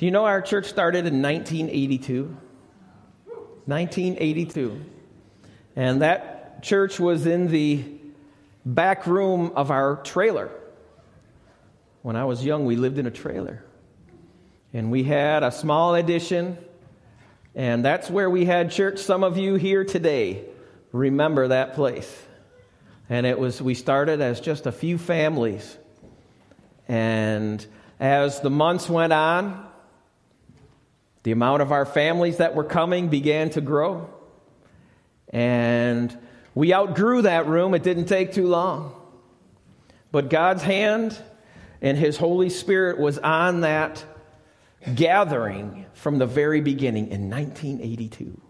Do you know our church started in 1982? 1982. And that church was in the back room of our trailer. When I was young, we lived in a trailer. And we had a small addition, and that's where we had church. Some of you here today remember that place. And it was, we started as just a few families. And as the months went on, the amount of our families that were coming began to grow. And we outgrew that room. It didn't take too long. But God's hand and His Holy Spirit was on that gathering from the very beginning in 1982.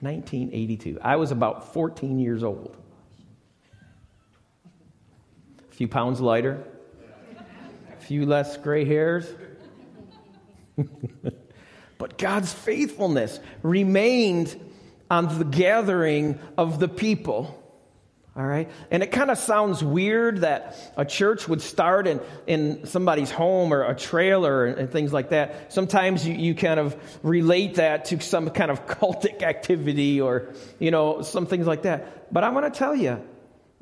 1982. I was about 14 years old. A few pounds lighter, a few less gray hairs. but God's faithfulness remained on the gathering of the people. All right? And it kind of sounds weird that a church would start in, in somebody's home or a trailer and, things like that. Sometimes you, you kind of relate that to some kind of cultic activity or, you know, some things like that. But I want to tell you,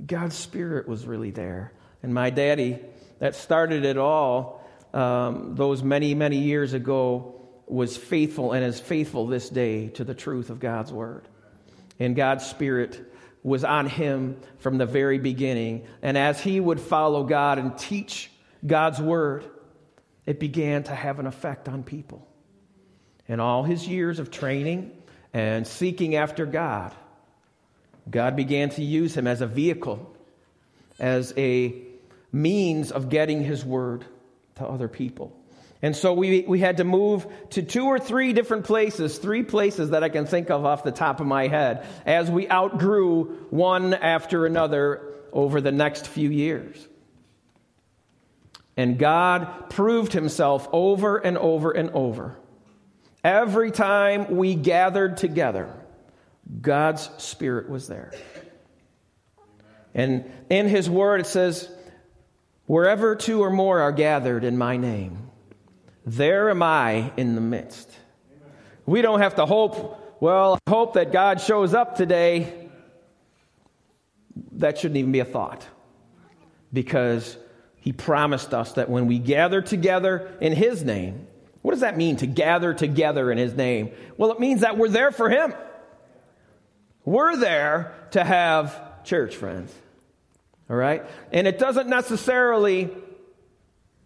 God's Spirit was really there. And my daddy, that started it all um, those many, many years ago, was faithful and is faithful this day to the truth of God's Word. And God's Spirit was on him from the very beginning. And as he would follow God and teach God's word, it began to have an effect on people. In all his years of training and seeking after God, God began to use him as a vehicle, as a means of getting his word to other people. And so we, we had to move to two or three different places, three places that I can think of off the top of my head, as we outgrew one after another over the next few years. And God proved himself over and over and over. Every time we gathered together, God's Spirit was there. And in His Word, it says, Wherever two or more are gathered in my name, there am I in the midst. We don't have to hope, well, I hope that God shows up today. That shouldn't even be a thought because he promised us that when we gather together in his name, what does that mean to gather together in his name? Well, it means that we're there for him. We're there to have church, friends. All right? And it doesn't necessarily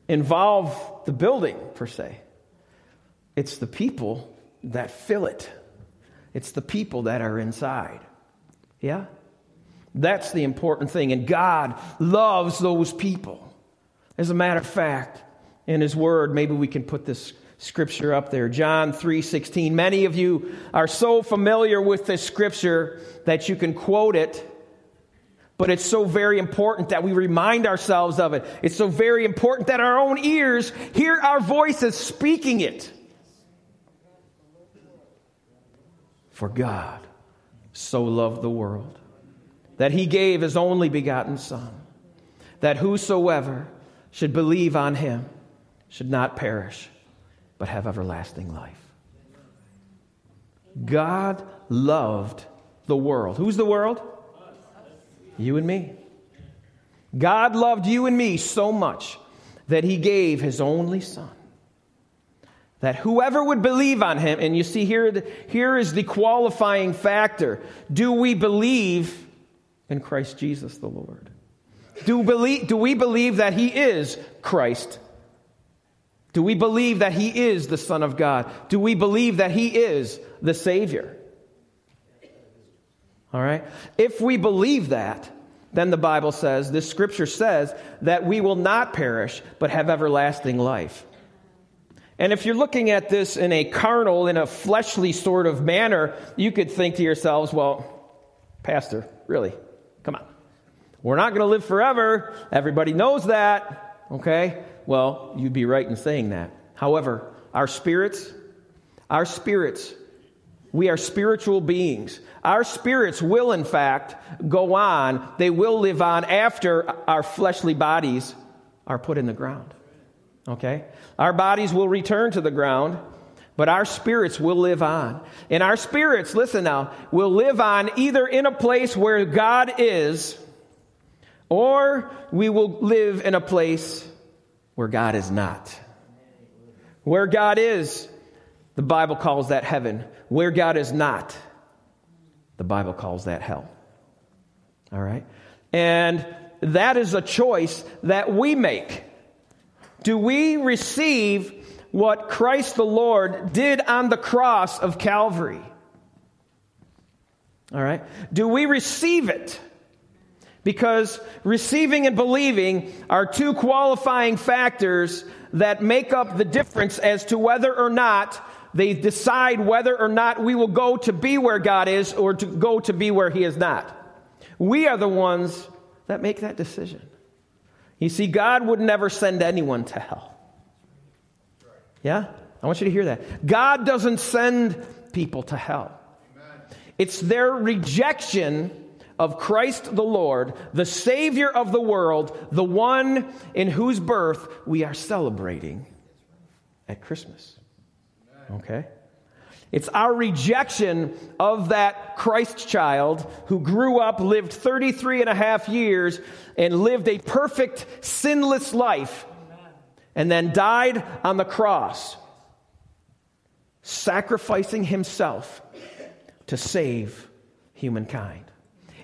involve the building per se, it's the people that fill it, it's the people that are inside. Yeah? That's the important thing. And God loves those people. As a matter of fact, in His Word, maybe we can put this scripture up there john 3.16 many of you are so familiar with this scripture that you can quote it but it's so very important that we remind ourselves of it. It's so very important that our own ears hear our voices speaking it. For God so loved the world that he gave his only begotten Son, that whosoever should believe on him should not perish, but have everlasting life. God loved the world. Who's the world? You and me. God loved you and me so much that he gave his only son. That whoever would believe on him, and you see here, here is the qualifying factor. Do we believe in Christ Jesus the Lord? Do, believe, do we believe that he is Christ? Do we believe that he is the Son of God? Do we believe that he is the Savior? All right? If we believe that, then the Bible says, this scripture says, that we will not perish, but have everlasting life. And if you're looking at this in a carnal, in a fleshly sort of manner, you could think to yourselves, well, Pastor, really? Come on. We're not going to live forever. Everybody knows that. Okay? Well, you'd be right in saying that. However, our spirits, our spirits we are spiritual beings. Our spirits will, in fact, go on. They will live on after our fleshly bodies are put in the ground. Okay? Our bodies will return to the ground, but our spirits will live on. And our spirits, listen now, will live on either in a place where God is, or we will live in a place where God is not. Where God is, the Bible calls that heaven. Where God is not, the Bible calls that hell. All right? And that is a choice that we make. Do we receive what Christ the Lord did on the cross of Calvary? All right? Do we receive it? Because receiving and believing are two qualifying factors that make up the difference as to whether or not they decide whether or not we will go to be where God is or to go to be where He is not. We are the ones that make that decision. You see, God would never send anyone to hell. Yeah? I want you to hear that. God doesn't send people to hell. It's their rejection of Christ the Lord, the Savior of the world, the one in whose birth we are celebrating at Christmas. Okay? It's our rejection of that Christ child who grew up, lived 33 and a half years, and lived a perfect, sinless life, and then died on the cross, sacrificing himself to save humankind.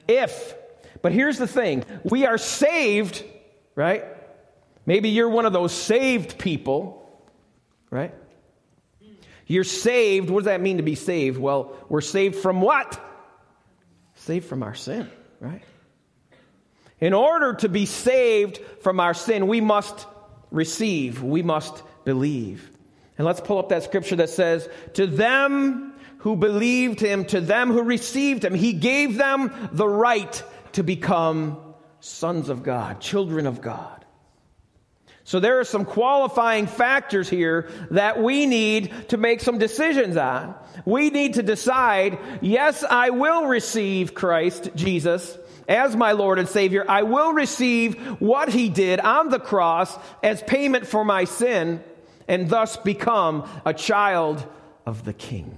If, but here's the thing we are saved, right? Maybe you're one of those saved people, right? You're saved. What does that mean to be saved? Well, we're saved from what? Saved from our sin, right? In order to be saved from our sin, we must receive, we must believe. And let's pull up that scripture that says, To them who believed him, to them who received him, he gave them the right to become sons of God, children of God. So there are some qualifying factors here that we need to make some decisions on. We need to decide, yes, I will receive Christ Jesus as my Lord and Savior. I will receive what he did on the cross as payment for my sin and thus become a child of the King.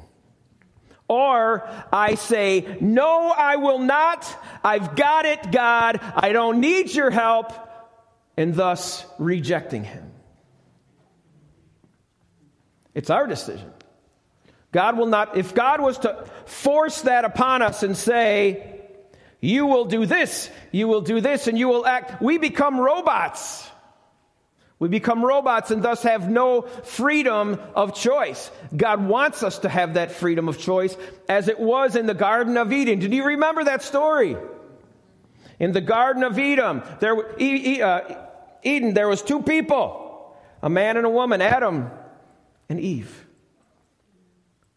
Or I say, no, I will not. I've got it, God. I don't need your help and thus rejecting him. It's our decision. God will not, if God was to force that upon us and say, you will do this, you will do this, and you will act, we become robots. We become robots and thus have no freedom of choice. God wants us to have that freedom of choice as it was in the Garden of Eden. Did you remember that story? In the Garden of Eden, there, uh, Eden, there was two people, a man and a woman, Adam and Eve.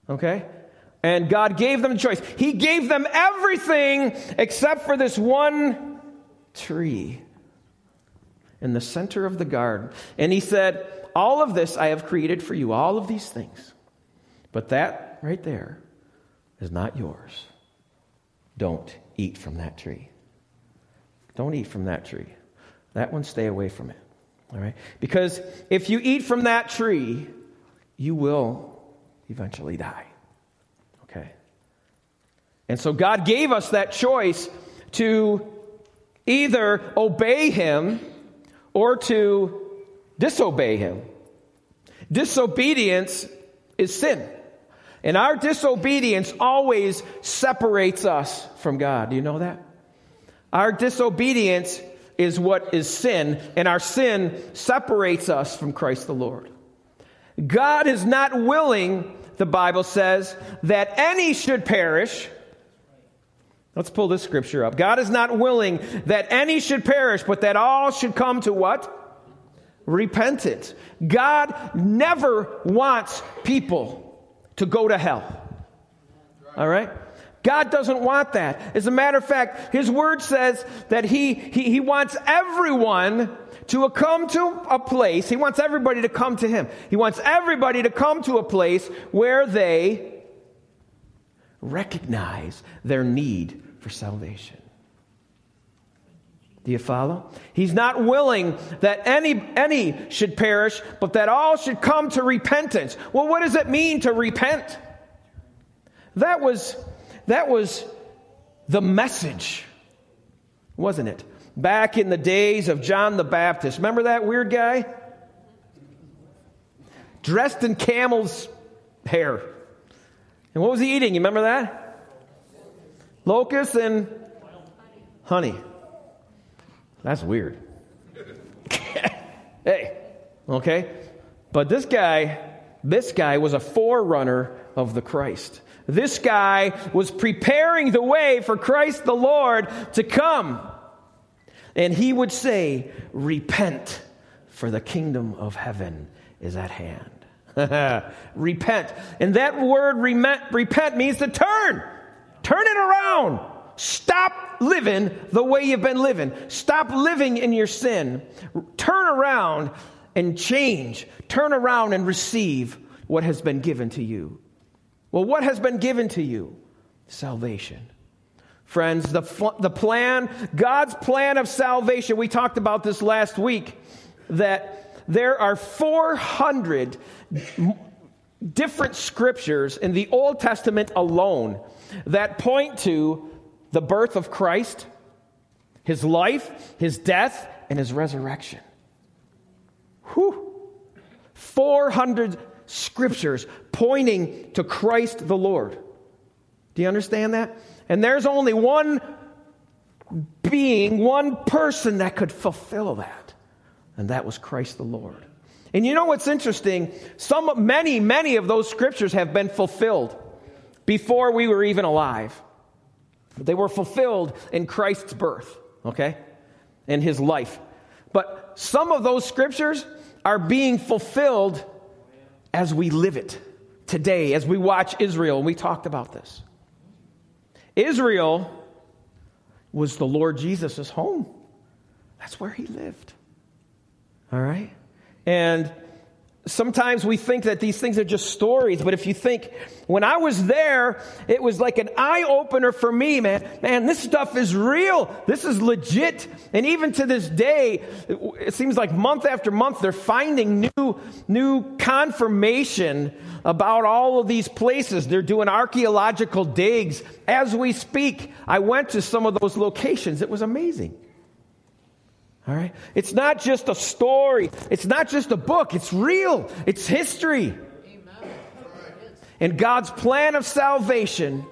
Okay? And God gave them a choice. He gave them everything except for this one tree in the center of the garden. And he said, All of this I have created for you, all of these things. But that right there is not yours. Don't eat from that tree. Don't eat from that tree. That one, stay away from it. All right? Because if you eat from that tree, you will eventually die. Okay? And so God gave us that choice to either obey Him or to disobey Him. Disobedience is sin. And our disobedience always separates us from God. Do you know that? Our disobedience is what is sin, and our sin separates us from Christ the Lord. God is not willing, the Bible says, that any should perish. Let's pull this scripture up. God is not willing that any should perish, but that all should come to what? Repentance. God never wants people to go to hell. All right? God doesn't want that. As a matter of fact, His Word says that He, he, he wants everyone to come to a place, He wants everybody to come to Him. He wants everybody to come to a place where they recognize their need for salvation. Do you follow? He's not willing that any, any should perish, but that all should come to repentance. Well, what does it mean to repent? That was, that was the message, wasn't it? Back in the days of John the Baptist. Remember that weird guy? Dressed in camel's hair. And what was he eating? You remember that? Locusts and honey. That's weird. hey, okay? But this guy, this guy was a forerunner of the Christ. This guy was preparing the way for Christ the Lord to come. And he would say, Repent, for the kingdom of heaven is at hand. repent. And that word repent means to turn. Turn it around. Stop living the way you've been living. Stop living in your sin. Turn around and change. Turn around and receive what has been given to you. Well, what has been given to you? Salvation. Friends, the, the plan, God's plan of salvation, we talked about this last week, that there are 400 different scriptures in the Old Testament alone that point to the birth of Christ, his life, his death, and his resurrection. Whew. 400 scriptures pointing to Christ the Lord. Do you understand that? And there's only one being, one person that could fulfill that. And that was Christ the Lord. And you know what's interesting? Some, many, many of those scriptures have been fulfilled before we were even alive. They were fulfilled in Christ's birth, okay? In his life. But some of those scriptures are being fulfilled as we live it today, as we watch Israel. And we talked about this. Israel was the Lord Jesus' home. That's where he lived. All right? And sometimes we think that these things are just stories, but if you think, when I was there, it was like an eye opener for me, man. Man, this stuff is real. This is legit. And even to this day, it seems like month after month, they're finding new, new confirmation about all of these places. They're doing archaeological digs as we speak. I went to some of those locations. It was amazing. All right? It's not just a story, it's not just a book, it's real, it's history. And God's plan of salvation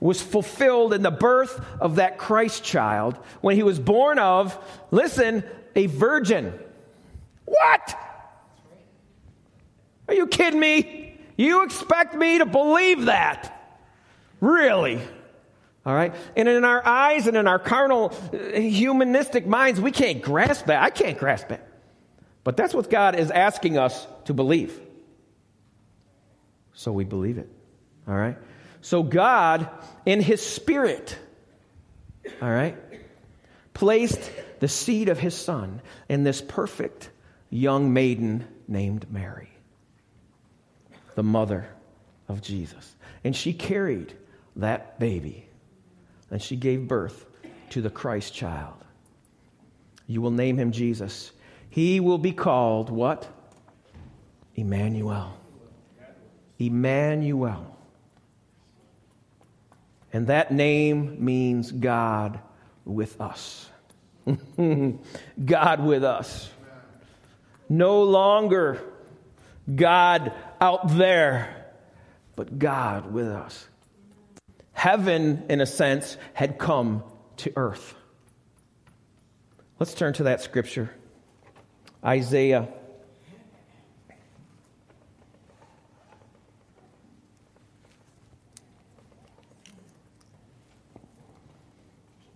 was fulfilled in the birth of that Christ child when he was born of, listen, a virgin. What? Are you kidding me? You expect me to believe that? Really? All right? And in our eyes and in our carnal, uh, humanistic minds, we can't grasp that. I can't grasp it. But that's what God is asking us to believe. So we believe it. All right? So God, in His Spirit, all right, placed the seed of His Son in this perfect young maiden named Mary, the mother of Jesus. And she carried that baby and she gave birth to the Christ child. You will name him Jesus. He will be called what? Emmanuel. Emmanuel. And that name means God with us. God with us. No longer God out there, but God with us heaven, in a sense, had come to earth. Let's turn to that scripture Isaiah.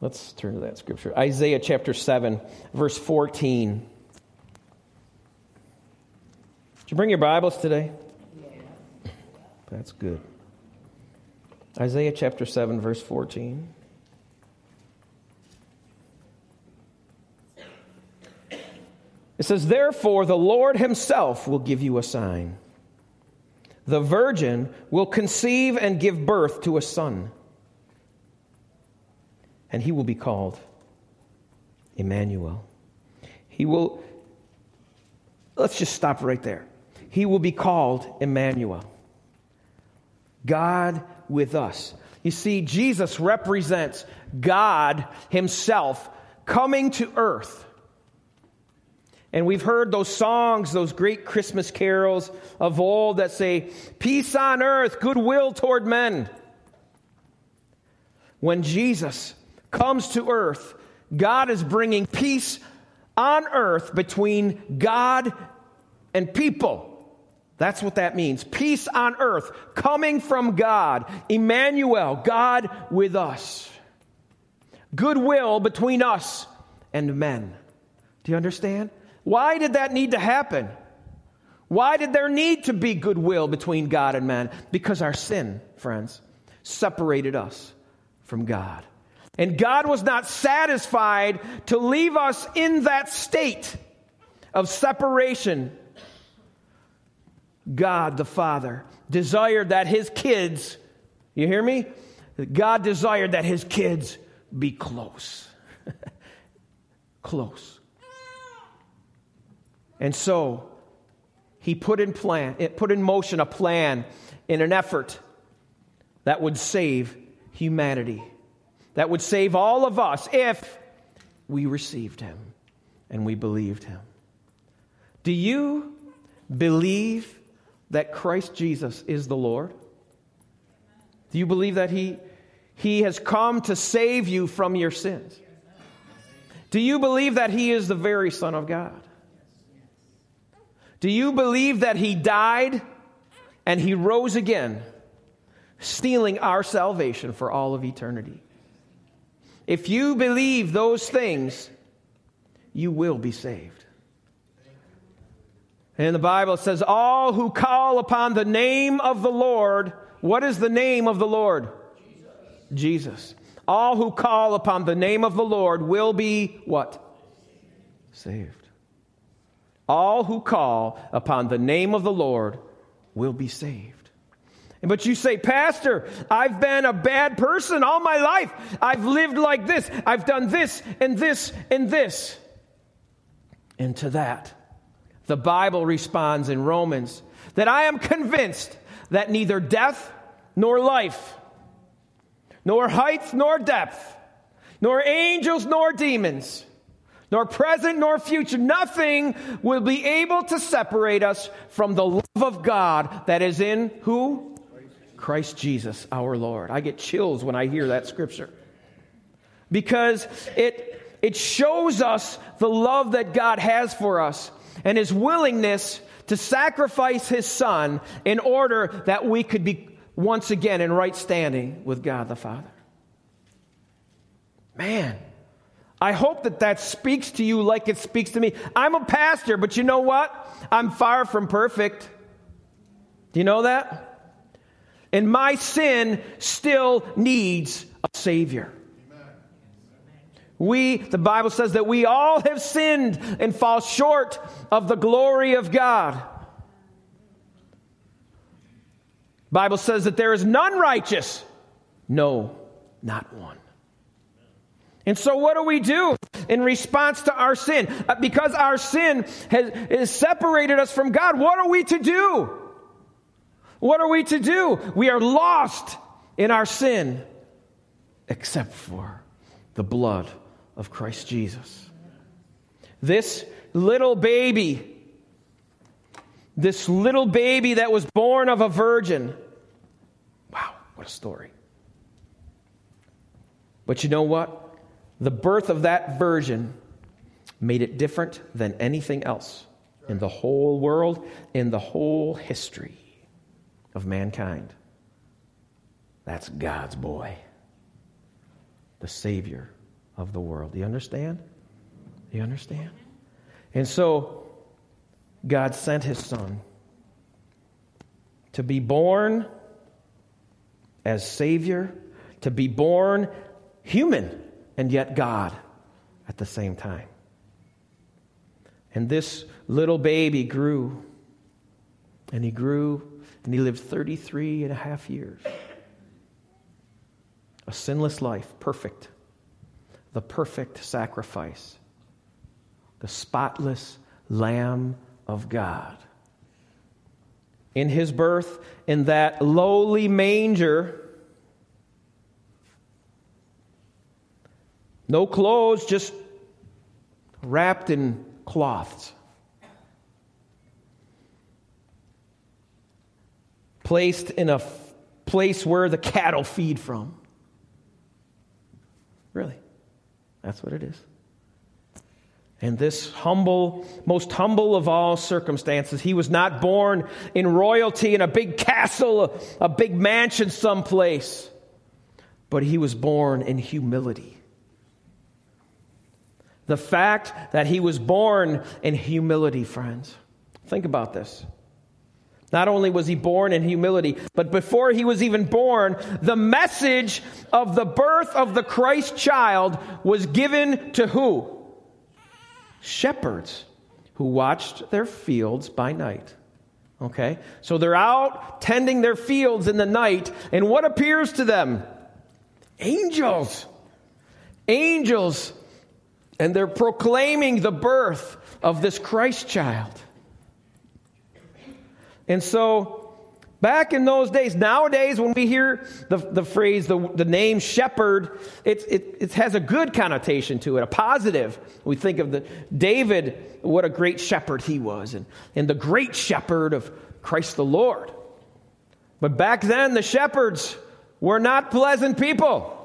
Let's turn to that scripture. Isaiah chapter 7, verse 14. Did you bring your Bibles today? That's good. Isaiah chapter 7, verse 14. It says, Therefore, the Lord himself will give you a sign. The virgin will conceive and give birth to a son, and he will be called Emmanuel. He will, let's just stop right there. He will be called Emmanuel. God with us. You see, Jesus represents God Himself coming to earth. And we've heard those songs, those great Christmas carols of old that say, Peace on earth, goodwill toward men. When Jesus comes to earth, God is bringing peace on earth between God and people. That's what that means. Peace on earth coming from God. Emmanuel, God with us. Goodwill between us and men. Do you understand? Why did that need to happen? Why did there need to be goodwill between God and man? Because our sin, friends, separated us from God. And God was not satisfied to leave us in that state of separation God the Father desired that his kids, you hear me? God desired that his kids be close. close. And so he put in plan, it put in motion a plan in an effort that would save humanity. That would save all of us if we received him and we believed him. Do you believe that Christ Jesus is the Lord? Do you believe that He, he has come to save you from your sins? Do you believe that He is the very Son of God? Do you believe that He died and He rose again, stealing our salvation for all of eternity? If you believe those things, you will be saved. And the Bible says, All who call upon the name of the Lord, what is the name of the Lord? Jesus. Jesus. All who call upon the name of the Lord will be what? Saved. All who call upon the name of the Lord will be saved. But you say, Pastor, I've been a bad person all my life. I've lived like this. I've done this and this and this. And to that, the Bible responds in Romans that I am convinced that neither death nor life, nor height nor depth, nor angels nor demons, nor present nor future, nothing will be able to separate us from the love of God that is in who? Christ Jesus, our Lord. I get chills when I hear that scripture because it, it shows us the love that God has for us and his willingness to sacrifice his son in order that we could be once again in right standing with God the Father. Man, I hope that that speaks to you like it speaks to me. I'm a pastor, but you know what? I'm far from perfect. Do you know that? And my sin still needs a Savior. We, the Bible says that we all have sinned and fall short of the glory of God. Bible says that there is none righteous. No, not one. And so, what do we do in response to our sin? Uh, because our sin has, has separated us from God, what are we to do? What are we to do? We are lost in our sin, except for the blood of Christ Jesus. This little baby, this little baby that was born of a virgin. Wow, what a story. But you know what? The birth of that virgin made it different than anything else in the whole world, in the whole history of mankind. That's God's boy, the Savior of the world. Do you understand? Do you understand? And so, God sent his son to be born as Savior, to be born human and yet God at the same time. And this little baby grew, and he grew, and he lived 33 and a half years. A sinless life, perfect the perfect sacrifice the spotless Lamb of God. In his birth, in that lowly manger, no clothes, just wrapped in cloths. Placed in a f- place where the cattle feed from. Really, that's what it is. And this humble, most humble of all circumstances, he was not born in royalty in a big castle, a big mansion someplace, but he was born in humility. The fact that he was born in humility, friends. Think about this. Not only was he born in humility, but before he was even born, the message of the birth of the Christ child was given to who? shepherds who watched their fields by night. Okay? So they're out tending their fields in the night, and what appears to them? Angels. Angels. And they're proclaiming the birth of this Christ child. And so Back in those days, nowadays, when we hear the, the phrase, the, the name shepherd, it, it, it has a good connotation to it, a positive. We think of the David, what a great shepherd he was, and, and the great shepherd of Christ the Lord. But back then, the shepherds were not pleasant people.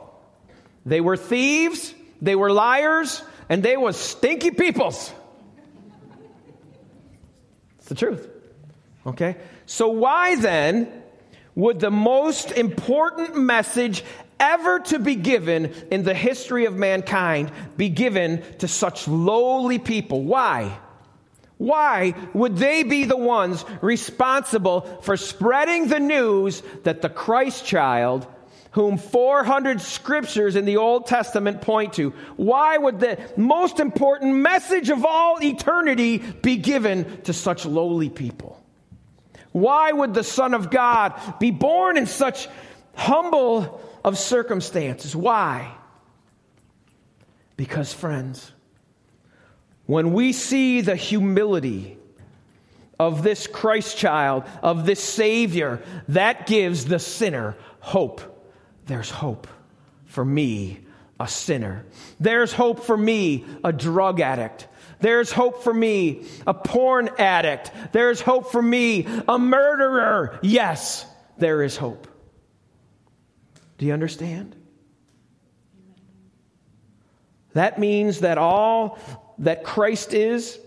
They were thieves, they were liars, and they were stinky peoples. It's the truth. Okay? So, why then would the most important message ever to be given in the history of mankind be given to such lowly people? Why? Why would they be the ones responsible for spreading the news that the Christ child, whom 400 scriptures in the Old Testament point to, why would the most important message of all eternity be given to such lowly people? Why would the Son of God be born in such humble of circumstances? Why? Because, friends, when we see the humility of this Christ child, of this Savior, that gives the sinner hope. There's hope for me, a sinner. There's hope for me, a drug addict. There's hope for me, a porn addict. There's hope for me, a murderer. Yes, there is hope. Do you understand? That means that all that Christ is,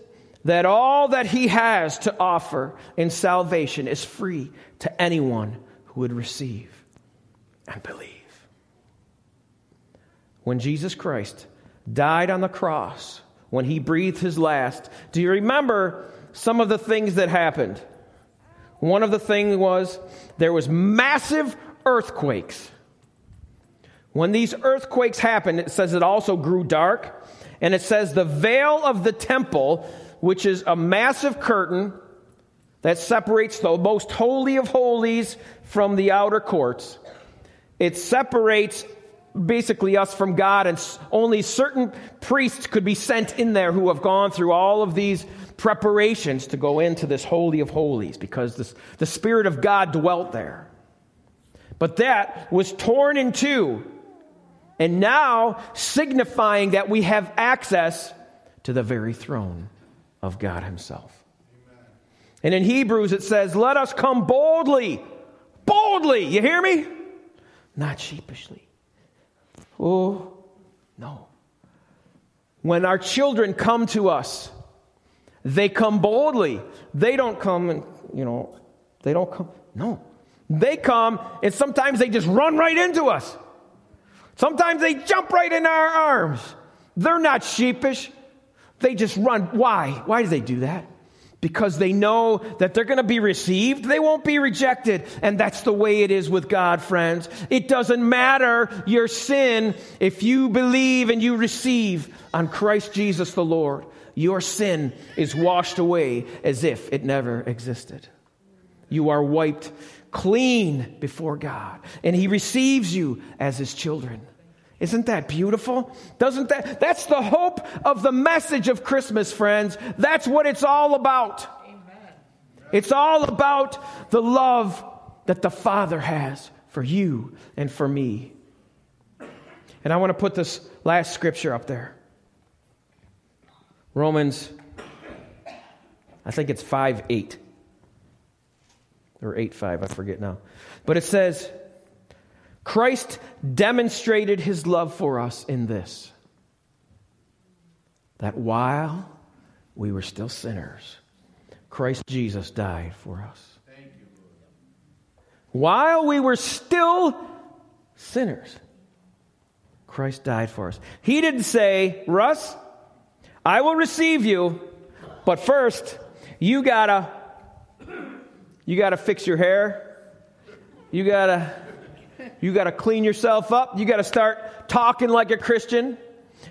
that all that he has to offer in salvation is free to anyone who would receive and believe. When Jesus Christ died on the cross, when he breathed his last. Do you remember some of the things that happened? One of the things was there was massive earthquakes. When these earthquakes happened, it says it also grew dark, and it says the veil of the temple, which is a massive curtain that separates the most holy of holies from the outer courts. It separates basically us from God, and only certain priests could be sent in there who have gone through all of these preparations to go into this Holy of Holies because this, the Spirit of God dwelt there. But that was torn in two, and now signifying that we have access to the very throne of God Himself. Amen. And in Hebrews it says, Let us come boldly, boldly, you hear me? Not sheepishly Oh, no. When our children come to us, they come boldly. They don't come and, you know, they don't come. No. They come and sometimes they just run right into us. Sometimes they jump right in our arms. They're not sheepish. They just run. Why? Why do they do that? Because they know that they're going to be received. They won't be rejected. And that's the way it is with God, friends. It doesn't matter your sin if you believe and you receive on Christ Jesus the Lord. Your sin is washed away as if it never existed. You are wiped clean before God, and He receives you as His children. Isn't that beautiful? Doesn't that? That's the hope of the message of Christmas, friends. That's what it's all about. Amen. It's all about the love that the Father has for you and for me. And I want to put this last scripture up there Romans, I think it's 5 8. Or 8 5, I forget now. But it says, Christ demonstrated his love for us in this that while we were still sinners, Christ Jesus died for us. While we were still sinners, Christ died for us. He didn't say, Russ, I will receive you, but first, you gotta you gotta fix your hair. You gotta you got to clean yourself up. You got to start talking like a Christian.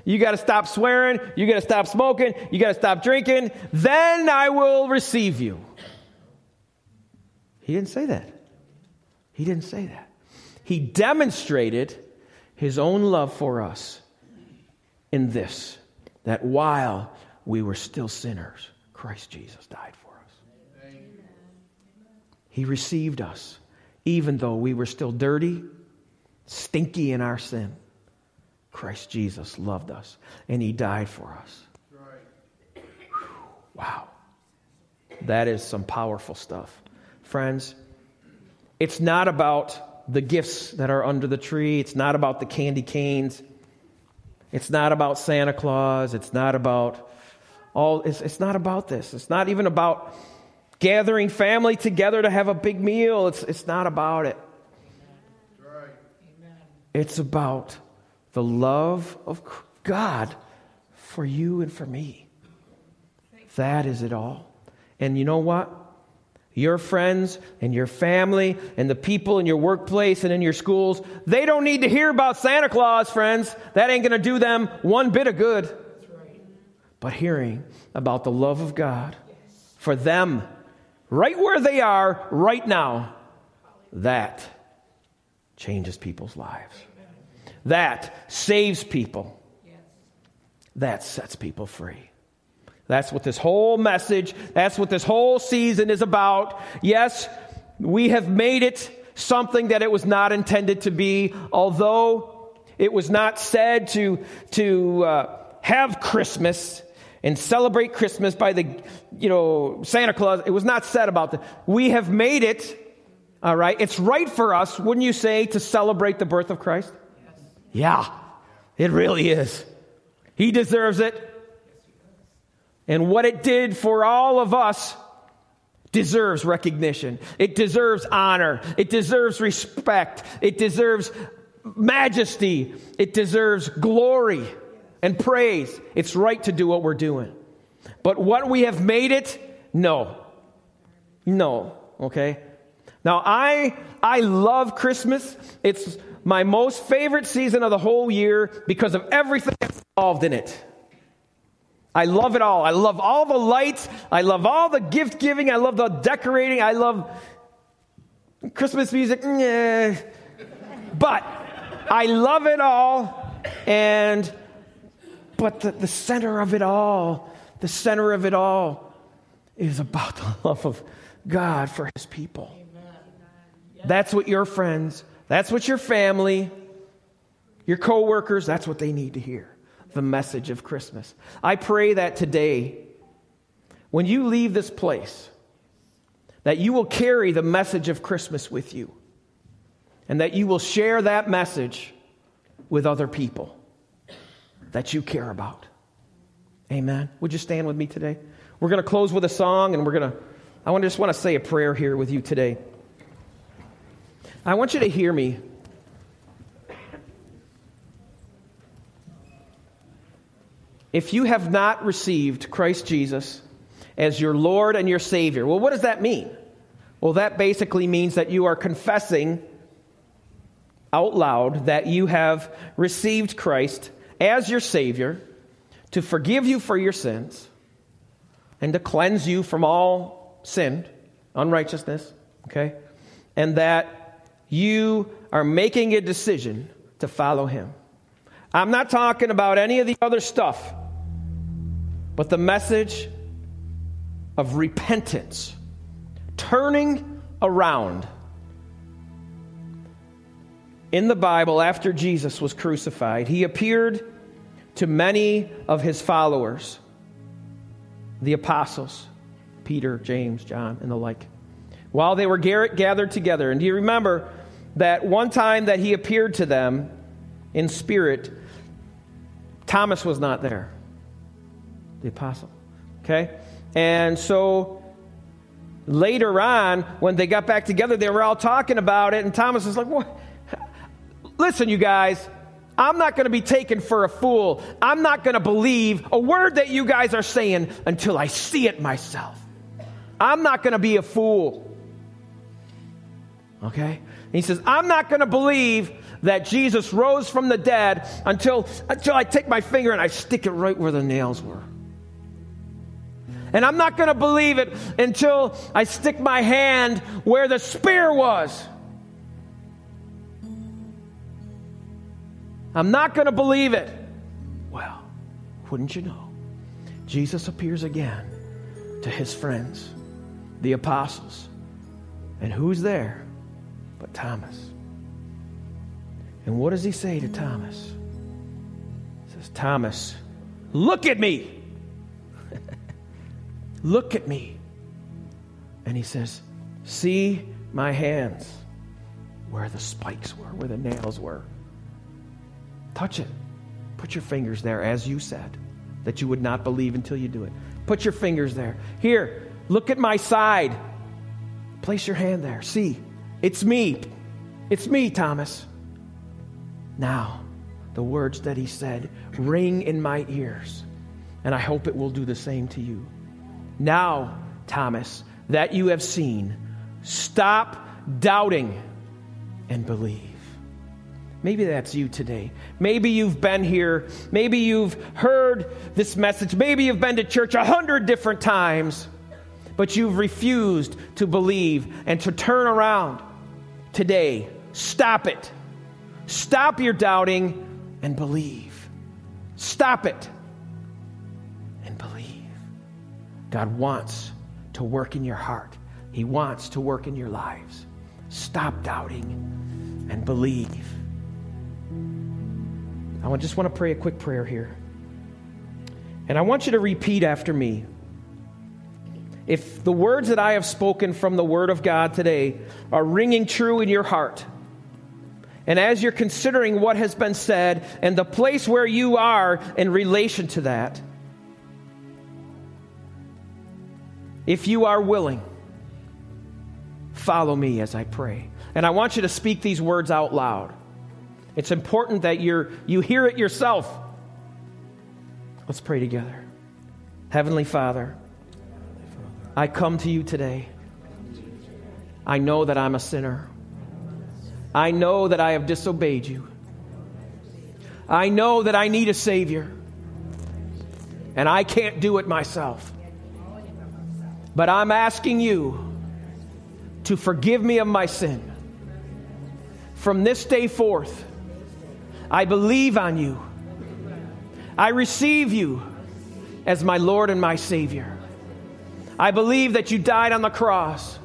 You got to stop swearing. You got to stop smoking. You got to stop drinking. Then I will receive you. He didn't say that. He didn't say that. He demonstrated his own love for us in this that while we were still sinners, Christ Jesus died for us. He received us even though we were still dirty, stinky in our sin. Christ Jesus loved us and he died for us. Wow. That is some powerful stuff. Friends, it's not about the gifts that are under the tree, it's not about the candy canes, it's not about Santa Claus, it's not about all, it's, it's not about this. It's not even about gathering family together to have a big meal. It's, it's not about it. It's about the love of God for you and for me. That is it all. And you know what? Your friends and your family and the people in your workplace and in your schools, they don't need to hear about Santa Claus, friends. That ain't going to do them one bit of good. But hearing about the love of God for them right where they are right now, that changes people's lives. That saves people. That sets people free. That's what this whole message, that's what this whole season is about. Yes, we have made it something that it was not intended to be, although it was not said to, to uh, have Christmas and celebrate Christmas by the, you know, Santa Claus. It was not said about that. We have made it, all right? It's right for us, wouldn't you say, to celebrate the birth of Christ? Yes. Yeah, it really is. He deserves it. And what it did for all of us deserves recognition. It deserves honor. It deserves respect. It deserves majesty. It deserves glory and praise. It's right to do what we're doing. But what we have made it, no. No, okay? Now I I love Christmas. It's my most favorite season of the whole year because of everything involved in it. I love it all. I love all the lights. I love all the gift giving. I love the decorating. I love Christmas music. But I love it all. And but the, the center of it all, the center of it all is about the love of God for his people. That's what your friends, that's what your family, your coworkers, that's what they need to hear. The message of Christmas. I pray that today, when you leave this place, that you will carry the message of Christmas with you and that you will share that message with other people that you care about. Amen. Would you stand with me today? We're going to close with a song and we're going to, I just want to say a prayer here with you today. I want you to hear me. If you have not received Christ Jesus as your Lord and your Savior, well, what does that mean? Well, that basically means that you are confessing out loud that you have received Christ as your Savior to forgive you for your sins and to cleanse you from all sin, unrighteousness, okay? And that you are making a decision to follow Him. I'm not talking about any of the other stuff, but the message of repentance, turning around. In the Bible, after Jesus was crucified, he appeared to many of his followers, the apostles, Peter, James, John, and the like, while they were gathered together. And do you remember that one time that he appeared to them in spirit, Thomas was not there, the apostle. Okay? And so later on, when they got back together, they were all talking about it, and Thomas was like, What? Listen, you guys, I'm not going to be taken for a fool. I'm not going to believe a word that you guys are saying until I see it myself. I'm not going to be a fool. Okay? And he says, I'm not going to believe that Jesus rose from the dead until, until I take my finger and I stick it right where the nails were. And I'm not going to believe it until I stick my hand where the spear was. I'm not going to believe it. Well, wouldn't you know? Jesus appears again to his friends, the apostles. And who's there but Thomas? And what does he say to Thomas? He says, Thomas, look at me. look at me. And he says, See my hands where the spikes were, where the nails were. Touch it. Put your fingers there, as you said, that you would not believe until you do it. Put your fingers there. Here, look at my side. Place your hand there. See, it's me. It's me, Thomas. Now, the words that he said ring in my ears, and I hope it will do the same to you. Now, Thomas, that you have seen, stop doubting and believe. Maybe that's you today. Maybe you've been here. Maybe you've heard this message. Maybe you've been to church a hundred different times, but you've refused to believe and to turn around. Today, stop it. Stop your doubting and believe. Stop it and believe. God wants to work in your heart, He wants to work in your lives. Stop doubting and believe. I just want to pray a quick prayer here. And I want you to repeat after me. If the words that I have spoken from the Word of God today are ringing true in your heart, and as you're considering what has been said and the place where you are in relation to that, if you are willing, follow me as I pray. And I want you to speak these words out loud. It's important that you're, you hear it yourself. Let's pray together. Heavenly Father, I come to you today. I know that I'm a sinner. I know that I have disobeyed you. I know that I need a Savior. And I can't do it myself. But I'm asking you to forgive me of my sin. From this day forth, I believe on you. I receive you as my Lord and my Savior. I believe that you died on the cross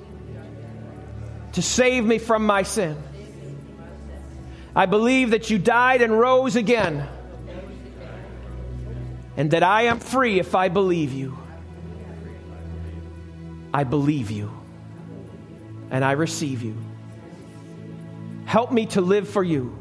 to save me from my sin. I believe that you died and rose again, and that I am free if I believe you. I believe you, and I receive you. Help me to live for you.